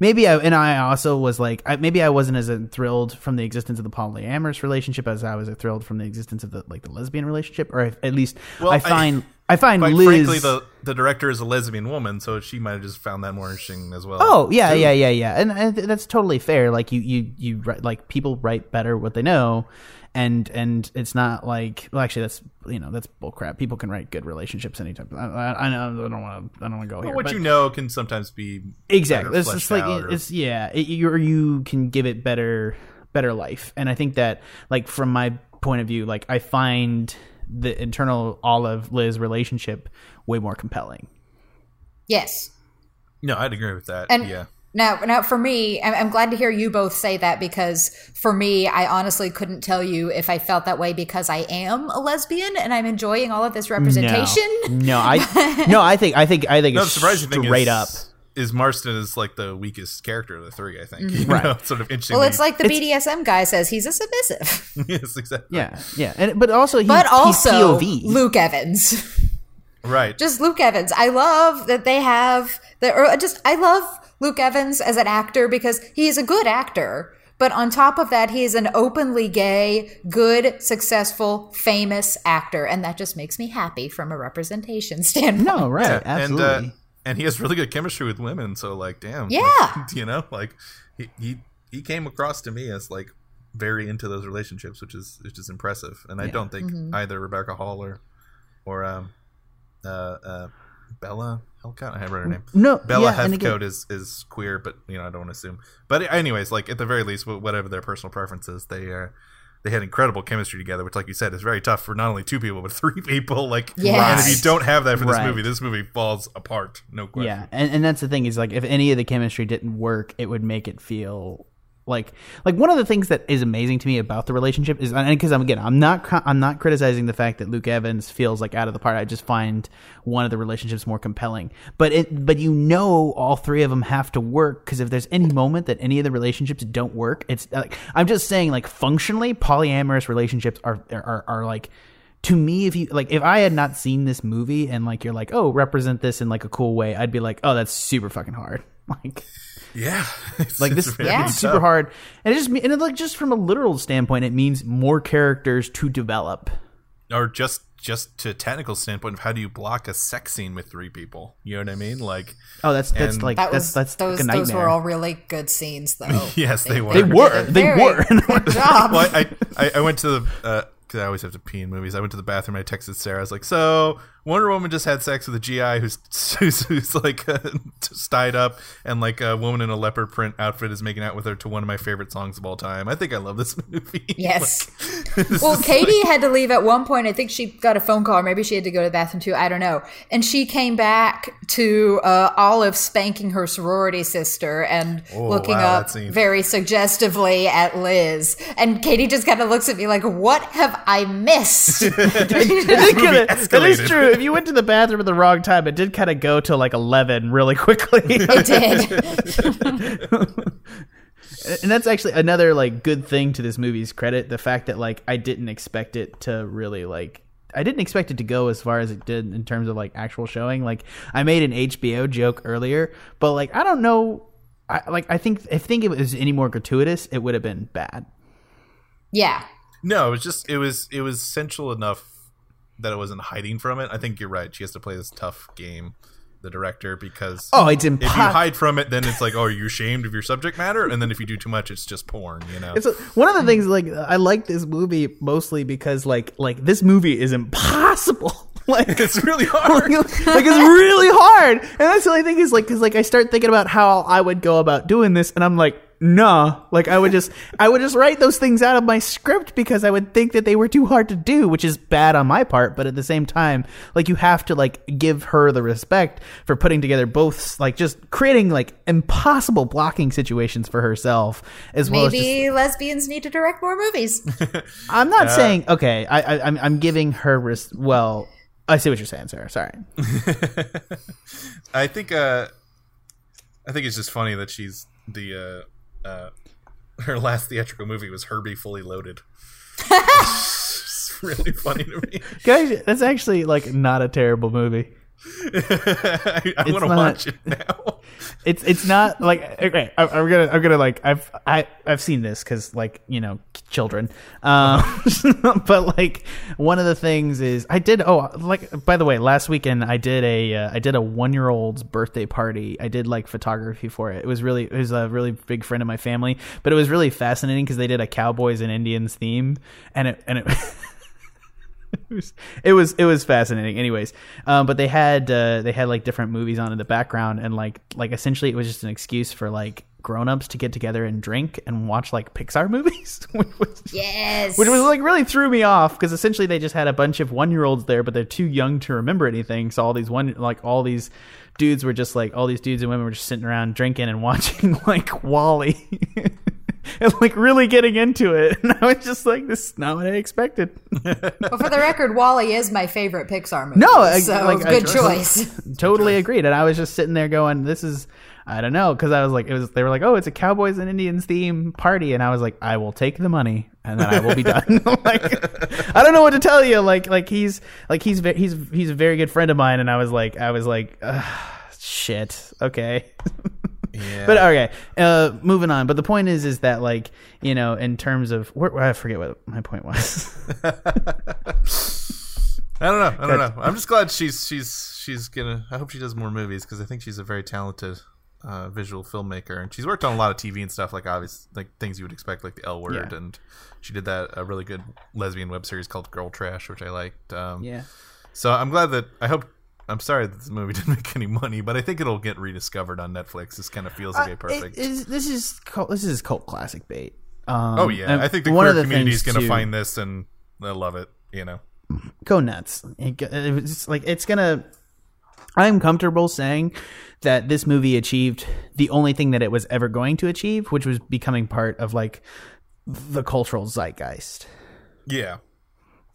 maybe I and I also was like I, maybe I wasn't as thrilled from the existence of the polyamorous relationship as I was thrilled from the existence of the like the lesbian relationship or if, at least Well, I I- find I, find Quite Liz frankly, the the director is a lesbian woman, so she might have just found that more interesting as well. Oh yeah, yeah, yeah, yeah, and, and that's totally fair. Like you, you, you write like people write better what they know, and and it's not like well, actually that's you know that's bullcrap. People can write good relationships anytime. I, I, I know I don't want to I don't want to go here. what but- you know can sometimes be exactly. better It's just like or- it's yeah, it, you or you can give it better better life, and I think that like from my point of view, like I find the internal Olive Liz relationship way more compelling. Yes. no, I'd agree with that. And yeah, now, now for me, I'm, I'm glad to hear you both say that because for me, I honestly couldn't tell you if I felt that way because I am a lesbian and I'm enjoying all of this representation. No, no, I no, I think I think I think no. The it's surprising thing straight is, up. is Marston is like the weakest character of the three. I think. Mm-hmm. You Right. know, sort of interesting. Well, it's like the BDSM guy says he's a submissive, yes, exactly. Yeah, yeah, and but also he, but also he's POV. Luke Evans. Right. Just Luke Evans. I love that they have the or just I love Luke Evans as an actor because he is a good actor. But on top of that, he is an openly gay, good, successful, famous actor, and that just makes me happy from a representation standpoint. No, right, Yeah, absolutely. And, uh, and he has really good chemistry with women. So like, damn. Yeah. like, you know, like he, he he came across to me as like very into those relationships, which is which is impressive. And I don't think Mm-hmm. either Rebecca Hall or or um uh uh Bella Hellcat, I have read her name. No, Bella yeah, and Heathcote is is queer, but you know I don't want to assume. But anyways, like at the very least, whatever their personal preferences, they are. They had incredible chemistry together, which, like you said, is very tough for not only two people but three people. Like, Yes. and if you don't have that for this Right. movie, this movie falls apart. No question. Yeah, and, and that's the thing is like if any of the chemistry didn't work, it would make it feel like like one of the things that is amazing to me about the relationship is and because I'm again I'm not I'm not criticizing the fact that Luke Evans feels like out of the part. I just find one of the relationships more compelling. But it but you know all three of them have to work because if there's any moment that any of the relationships don't work, it's uh, like I'm just saying like functionally polyamorous relationships are are, are like to me if you like if i had not seen this movie and like you're like oh represent this in like a cool way i'd be like oh that's super fucking hard like Yeah. It's- like it's this very Yeah. it's super hard and it just and it, like just from a literal standpoint it means more characters to develop Or just just to a technical standpoint of how do you block a sex scene with three people? You know what I mean? Like, oh that's that's like That that's was that's those. like a Those were all really good scenes, though. yes, they, were. they were did a they were Good job. well, I, I I went to the uh, because I always have to pee in movies. I went to the bathroom. I texted Sarah. I was like, "So Wonder Woman just had sex with a GI who's who's, who's like uh, tied up, and like a woman in a leopard print outfit is making out with her to one of my favorite songs of all time. I think I love this movie. Yes. Like, this Well, is Katie had to leave at one point. I think she got a phone call, or maybe she had to go to the bathroom too. I don't know. And she came back to uh, Olive spanking her sorority sister and Oh, looking wow, up very suggestively at Liz. And Katie just kind of looks at me like, "What have I missed?" It did movie that is true. If you went to the bathroom at the wrong time, it did kind of go to like eleven really quickly. it did. and that's actually another like good thing to this movie's credit the fact that like i didn't expect it to really like i didn't expect it to go as far as it did in terms of like actual showing like i made an hbo joke earlier but like i don't know I, like I think if think if it was any more gratuitous, it would have been bad. yeah. no, it was just it was it was essential enough that it wasn't hiding from it. I think you're right. She has to play this tough game, the director, because Oh, it's impossible. if you hide from it, then it's like, oh, are you ashamed of your subject matter? And then if you do too much, it's just porn. You know. It's a, one of the things like I like this movie mostly because like like this movie is impossible. like it's really hard. like it's really hard, and that's the only thing is like because like I start thinking about how I would go about doing this, and I'm like, nah, like I would just I would just write those things out of my script because I would think that they were too hard to do, which is bad on my part, but at the same time, like you have to like give her the respect for putting together both like just creating like impossible blocking situations for herself as well Maybe lesbians need to direct more movies. I'm not saying okay. I, I I'm I'm giving her res- well. I see what you're saying, Sarah. Sorry. I think uh I think it's just funny that she's the uh uh her last theatrical movie was Herbie Fully Loaded. it's really funny to me. Guys, that's actually like not a terrible movie. I, I want to watch it now. It's it's not like okay. I, I'm gonna I'm gonna like I've I I've seen this because like you know children. Um, but like one of the things is I did oh like by the way last weekend I did a uh, I did a one year old's birthday party. I did like photography for it. It was really it was a really big friend of my family, but it was really fascinating because they did a cowboys and Indians theme and it and it. It was it was it was fascinating. Anyways um but they had uh they had like different movies on in the background and like like essentially it was just an excuse for like grown-ups to get together and drink and watch like pixar movies which was yes. which was like really threw me off because essentially they just had a bunch of one year olds there but they're too young to remember anything. So all these one like all these dudes were just like all these dudes and women were just sitting around drinking and watching like WALL-E and like really getting into it and i was just like this is not what i expected Well, for the record, WALL-E is my favorite Pixar movie. No, I- so like, good just- choice. totally agreed and i was just sitting there going this is I don't know because I was like, it was. They were like, oh, it's a Cowboys and Indians theme party, and I was like, I will take the money, and then I will be done. like, I don't know what to tell you. Like, like he's like he's he's he's a very good friend of mine, and I was like, I was like, Ugh, shit, okay. Yeah. But okay, uh, moving on. But the point is, is that like you know, in terms of where, I forget what my point was. I don't know. I don't know. I'm just glad she's she's she's gonna. I hope she does more movies because I think she's a very talented uh, visual filmmaker, and she's worked on a lot of TV and stuff like obvious like things you would expect, like the L Word, Yeah. and she did that a really good lesbian web series called Girltrash, which I liked. Um, yeah. So I'm glad that I hope. I'm sorry that this movie didn't make any money, but I think it'll get rediscovered on Netflix. This kind of feels like a perfect. Uh, is, this is cult, this is cult classic bait. Um, oh yeah, I think the queer the community is going to find this and they'll love it. You know. go nuts. It, it's like it's gonna. I'm comfortable saying that this movie achieved the only thing that it was ever going to achieve, which was becoming part of like the cultural zeitgeist. Yeah.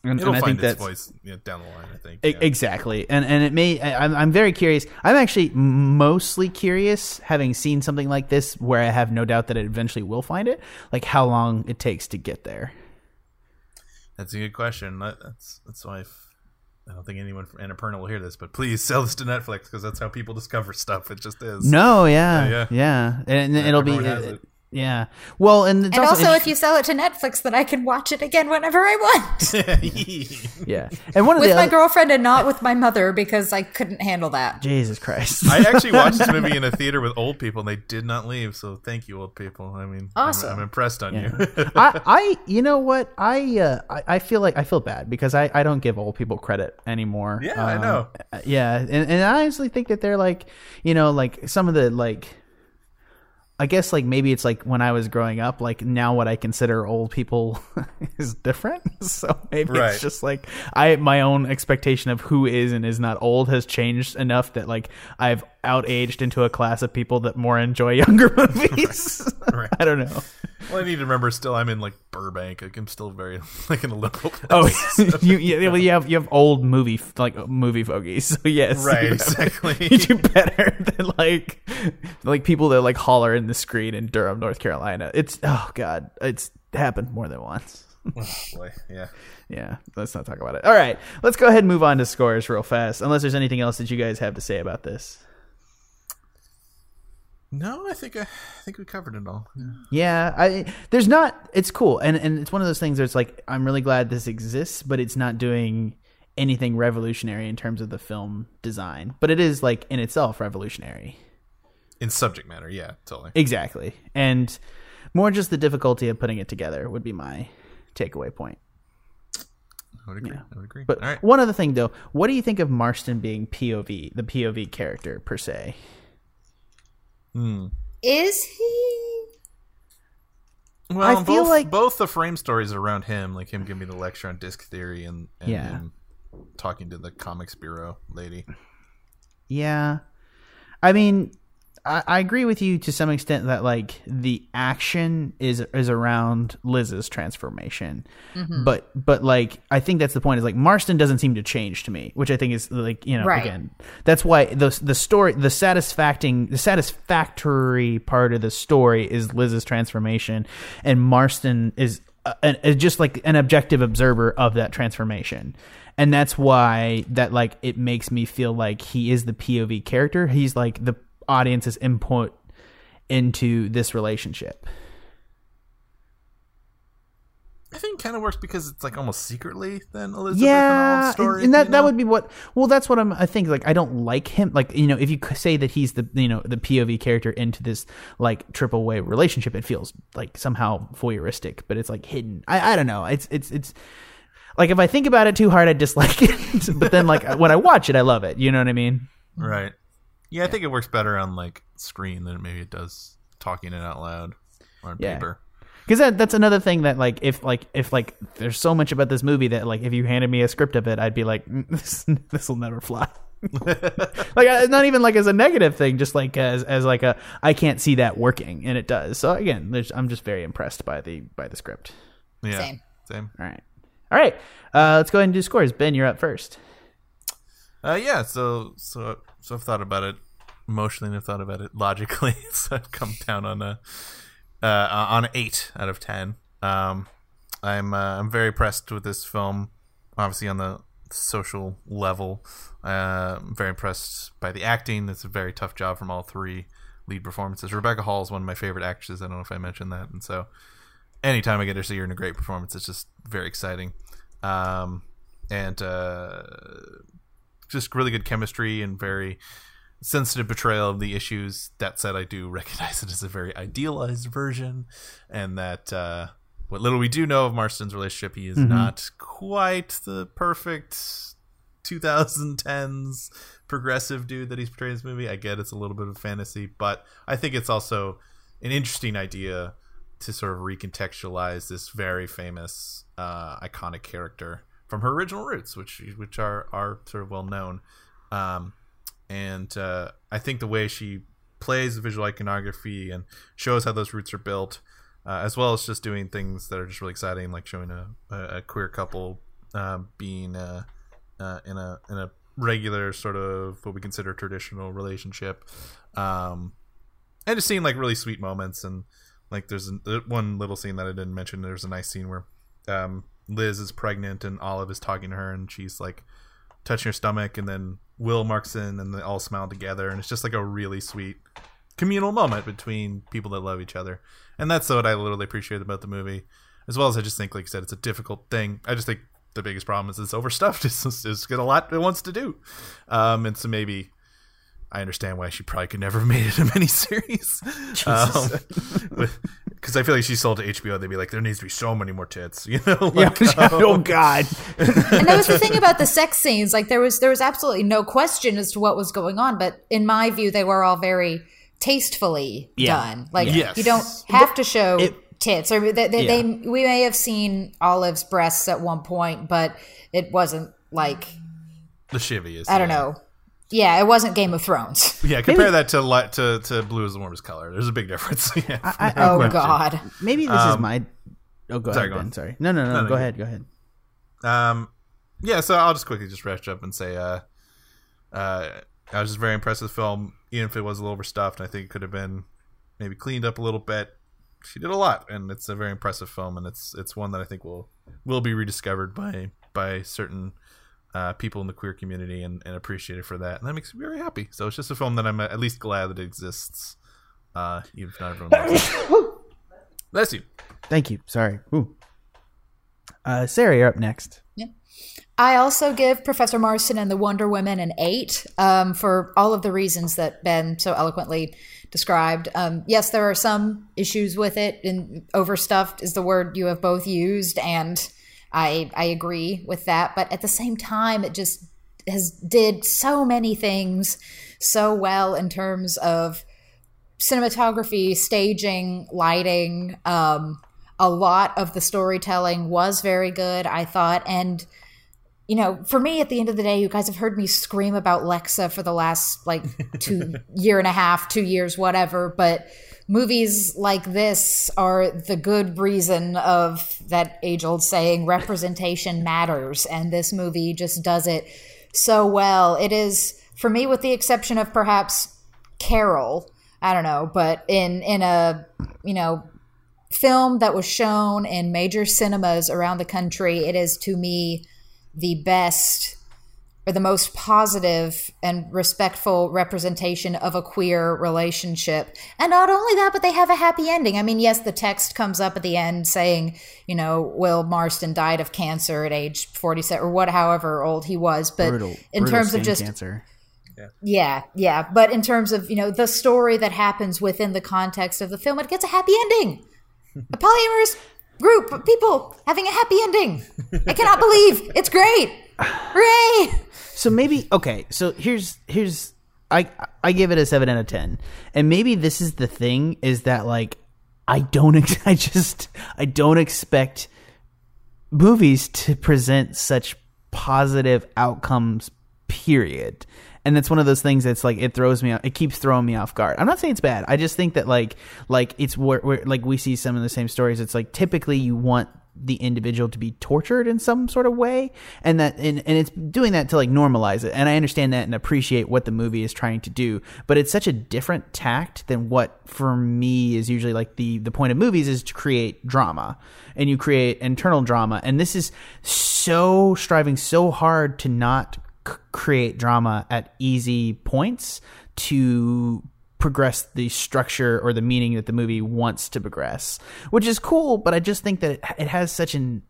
And, It'll and I find think its that's voice you know, down the line. I think. Yeah. Exactly, and and it may. I- I'm I'm very curious. I'm actually mostly curious, having seen something like this, where I have no doubt that it eventually will find it. Like how long it takes to get there. That's a good question. That's that's why I don't think anyone from Annapurna will hear this, but please sell this to Netflix because that's how people discover stuff. It just is. No, yeah, Yeah, yeah, and it'll be. everyone uh, has it. Yeah. Well, and it's And also, also, if you sell it to Netflix, then I can watch it again whenever I want. yeah, and one of with the my other, girlfriend and not with my mother because I couldn't handle that. Jesus Christ. I actually watched this movie in a theater with old people, and they did not leave. So thank you, old people. I mean, I'm- Awesome. I'm, impressed on you. I, I, you know what? I, uh, I, I feel like I feel bad because I, I don't give old people credit anymore. Yeah, I Um, know. uh, Yeah, and, and I honestly think that they're like, you know, like some of the like. I guess like maybe it's like when I was growing up, like now what I consider old people is different. So maybe Right. it's just like I my own expectation of who is and is not old has changed enough that like I've outaged into a class of people that more enjoy younger movies. Right. I don't know. Well, I need to remember. Still, I'm in like Burbank. Like, I'm still very like in a liberal. Oh, place. you, you, well, you have you have old movie like movie fogies. So yes, right, you, exactly. you do better than like like people that like holler in the screen in Durham, North Carolina. It's oh god, it's happened more than once. Oh, boy, yeah. Yeah, let's not talk about it. All right, let's go ahead and move on to scores real fast. Unless there's anything else that you guys have to say about this. No, I think I, I think we covered it all. Yeah. Yeah, I there's not. It's cool, and and it's one of those things. Where it's like I'm really glad this exists, but it's not doing anything revolutionary in terms of the film design. But it is like in itself revolutionary. In subject matter, yeah, totally. Exactly, and more just the difficulty of putting it together would be my takeaway point. I would agree. I would agree. But all right. one other thing, though, what do you think of Marston being POV, the POV character per se? Hmm. Is he? Well, I feel both, like- both the frame stories around him, like him giving me the lecture on disc theory and, and Yeah. him talking to the comics bureau lady. Yeah. I mean, I, I agree with you to some extent that like the action is is around Liz's transformation, but but like I think that's the point is like Marston doesn't seem to change to me, which I think is like you know Right. again that's why the the story the satisfacting the satisfactory part of the story is Liz's transformation, and Marston is uh, an, is just like an objective observer of that transformation and that's why that like it makes me feel like he is the POV character. He's like the audience's input into this relationship. I think it kind of works because it's like almost secretly then Elizabeth yeah, and all story. and that you that would be what. Well, that's what I'm. I think like I don't like him. Like you know, if you say that he's the you know the POV character into this like triple way relationship, it feels like somehow voyeuristic, but it's like hidden. I I don't know. It's it's it's. Like if I think about it too hard, I dislike it. but then, like when I watch it, I love it. You know what I mean? right. Yeah, I think it works better on like screen than maybe it does talking it out loud on Yeah. paper. because that that's another thing that like if like if like there's so much about this movie that like if you handed me a script of it i'd be like "Mm, this this will never fly like uh, not even like as a negative thing just like as as like a i can't see that working and it does so again there's, i'm just very impressed by the by the script Yeah. Same. Same. all right all right uh let's go ahead and do scores ben you're up first Uh, yeah. So so so I've thought about it emotionally and I've thought about it logically. so I've come down on a uh, on eight out of ten. Um, I'm uh, I'm very impressed with this film. Obviously, on the social level, uh, I'm very impressed by the acting. It's a very tough job from all three lead performances. Rebecca Hall is one of my favorite actresses. I don't know if I mentioned that, and so anytime I get to see her in a great performance, it's just very exciting. Um, and uh, just really good chemistry and very sensitive portrayal of the issues. That said, I do recognize it as a very idealized version, and that uh, what little we do know of Marston's relationship, he is not quite the perfect 2010s progressive dude that he's portraying in this movie. I get it's a little bit of fantasy, but I think it's also an interesting idea to sort of recontextualize this very famous, uh, iconic character from her original roots, which which are are sort of well known. Um, and uh, I think the way she plays the visual iconography and shows how those roots are built, uh, as well as just doing things that are just really exciting, like showing a, a, queer couple um, being uh, uh, in a in a regular sort of what we consider traditional relationship, um, and just seeing like really sweet moments and like there's an, uh, one little scene that I didn't mention. There's a nice scene where um, Liz is pregnant and Olive is talking to her and she's like touching her stomach and then Will Marston and they all smile together and it's just like a really sweet communal moment between people that love each other. And that's what I literally appreciate about the movie. As well as I just think, like I said, it's a difficult thing. I just think the biggest problem is it's overstuffed. It's, it's, got a lot it wants to do. Um, and so maybe I understand why she probably could never have made it a miniseries. Because I feel like she sold to HBO, they'd be like, there needs to be so many more tits, you know? Like, oh God. and that was the thing about the sex scenes. Like there was there was absolutely no question as to what was going on, but in my view, they were all very tastefully Yeah. done. Like Yes. you don't have to show It- tits, or they, they, Yeah. they we may have seen Olive's breasts at one point, but it wasn't like the shivy is. I don't know. Yeah, it wasn't Game of Thrones. Yeah, compare that to, li- to to blue is the warmest color. There's a big difference. yeah. I, I, Oh question. God. Maybe this is my. Oh, go Um, sorry, ahead. go Ben. Sorry. No, no, no. No, no, go you- ahead. Go ahead. Um, yeah, so I'll just quickly just rush up and say, uh, uh, I was just very impressed with the film, even if it was a little overstuffed. I think it could have been maybe cleaned up a little bit. She did a lot, and it's a very impressive film, and it's it's one that I think will will be rediscovered by by certain uh, people in the queer community and, and appreciated for that, and that makes me very happy. So it's just a film that I'm at least glad that it exists, uh, even if not everyone loves it. Bless you. Thank you. Sorry. Ooh. Uh, Sarah, you're up next. I also give Professor Marston and the Wonder Women an eight um, for all of the reasons that Ben so eloquently described. Um, yes, there are some issues with it, and overstuffed is the word you have both used, and I I agree with that. But at the same time, it just has did so many things so well in terms of cinematography, staging, lighting. Um, a lot of the storytelling was very good, I thought, and you know, for me, at the end of the day, you guys have heard me scream about Lexa for the last like two year and a half, two years, whatever. But movies like this are the good reason of that age old saying, representation matters. And this movie just does it so well. It is, for me, with the exception of perhaps Carol, I don't know, but in, in a, you know, film that was shown in major cinemas around the country, it is to me the best or the most positive and respectful representation of a queer relationship. And not only that, but they have a happy ending. I mean, yes, the text comes up at the end saying, you know, Will Marston died of cancer at age 47 or what, however old he was. But Brutal. in brutal terms of just cancer. yeah, yeah. But in terms of, you know, the story that happens within the context of the film, it gets a happy ending. A polyamorous group of people having a happy ending. I cannot believe it's great. Hooray! So maybe okay. So here's here's I I give it a seven out of ten, and maybe this is the thing is that like I don't ex- I just I don't expect movies to present such positive outcomes. Period. And that's one of those things that's like it throws me. It keeps throwing me off guard. I'm not saying it's bad. I just think that like like it's where, where like we see some of the same stories. It's like typically you want the individual to be tortured in some sort of way and that and, and it's doing that to like normalize it. And i understand that and appreciate what the movie is trying to do but it's such a different tact than what for me is usually like the the point of movies is to create drama. And you create internal drama. And this is so striving so hard to not c- create drama at easy points to progress the structure or the meaning that the movie wants to progress, which is cool. But I just think that it, has such an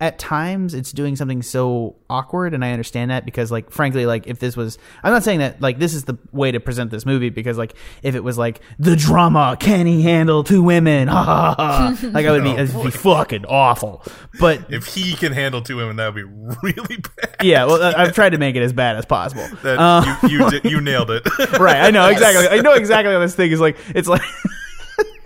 at times it's doing something so awkward and i understand that because like frankly like if this was i'm not saying that like this is the way to present this movie because like if it was like the drama can he handle two women? Ha ha ha like i would be Oh, be fucking awful. But If he can handle two women, that would be really bad. yeah well I- i've tried to make it as bad as possible. That Uh, you you, did, you nailed it. right i know exactly. I know exactly how this thing is like. It's like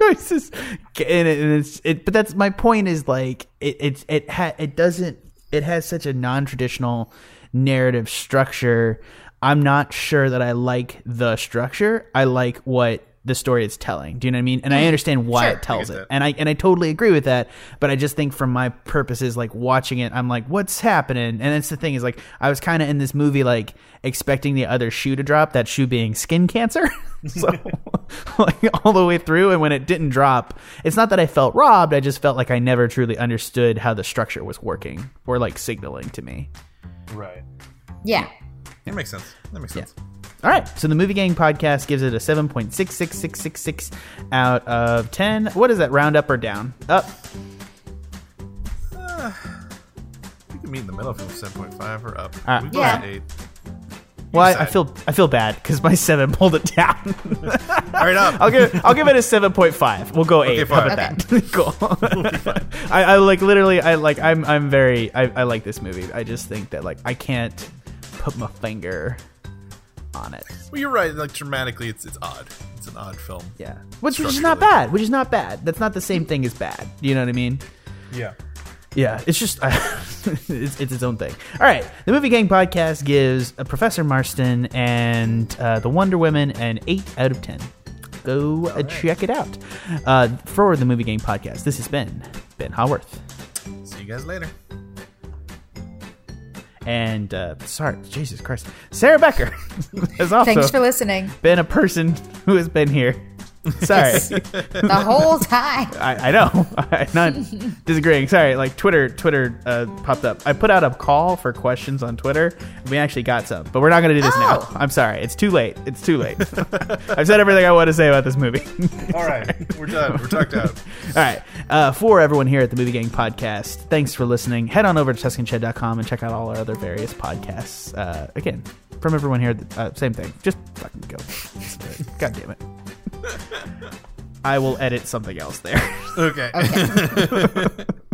it's just and, it, and it's it but that's my point is like it it it ha, it doesn't it has such a non-traditional narrative structure. I'm not sure that i like the structure. I like what the story it's telling do you know what i mean and i mm-hmm. understand why Sure. it tells it that. and i and i totally agree with that but i just think from my purposes like watching it i'm like what's happening and that's the thing is like i was kind of in this movie like expecting the other shoe to drop that shoe being skin cancer so like all the way through and when it didn't drop it's not that i felt robbed i just felt like i never truly understood how the structure was working or like signaling to me right. Yeah. That makes sense. That makes sense. all right so the movie gang podcast gives it a 7.66666 out of 10 what is that round up or down up We can meet in the middle if it was seven point five or up. Uh, we go yeah. with eight. well I, I feel i feel bad because my 7 pulled it down All right, up. I'll give I'll give it a seven point five. We'll go eight. How fine. about that? cool. I, I like literally. I like. I'm. I'm very. I, I like this movie. I just think that like I can't put my finger on it. Well, you're right. Like dramatically, it's it's odd. It's an odd film. Yeah, which, which is not bad. Which is not bad. That's not the same thing as bad. You know what I mean? Yeah. Yeah, it's just it's, it's its own thing. All right, the Movie Gang podcast gives uh, Professor Marston and uh, the Wonder Women an eight out of ten. Go uh, check it out. Uh, for the Movie Gang podcast, this has been Ben Haworth, See you guys later. And uh, sorry, Jesus Christ, Sarah Becker has also Thanks for listening been a person who has been here. Sorry. the whole time. I, I know. I'm not disagreeing. Sorry, like Twitter, Twitter uh, popped up. I put out a call for questions on Twitter. We actually got some, but we're not going to do this Oh. now. I'm sorry. It's too late. It's too late. I've said everything I want to say about this movie. All right, we're done. We're tucked out. All right. Uh, for everyone here at the Movie Gang podcast, thanks for listening. Head on over to TsuCanShed.com and check out all our other various podcasts. Uh, again, from everyone here, uh, same thing. Just fucking go. God damn it. I will edit something else there. Okay.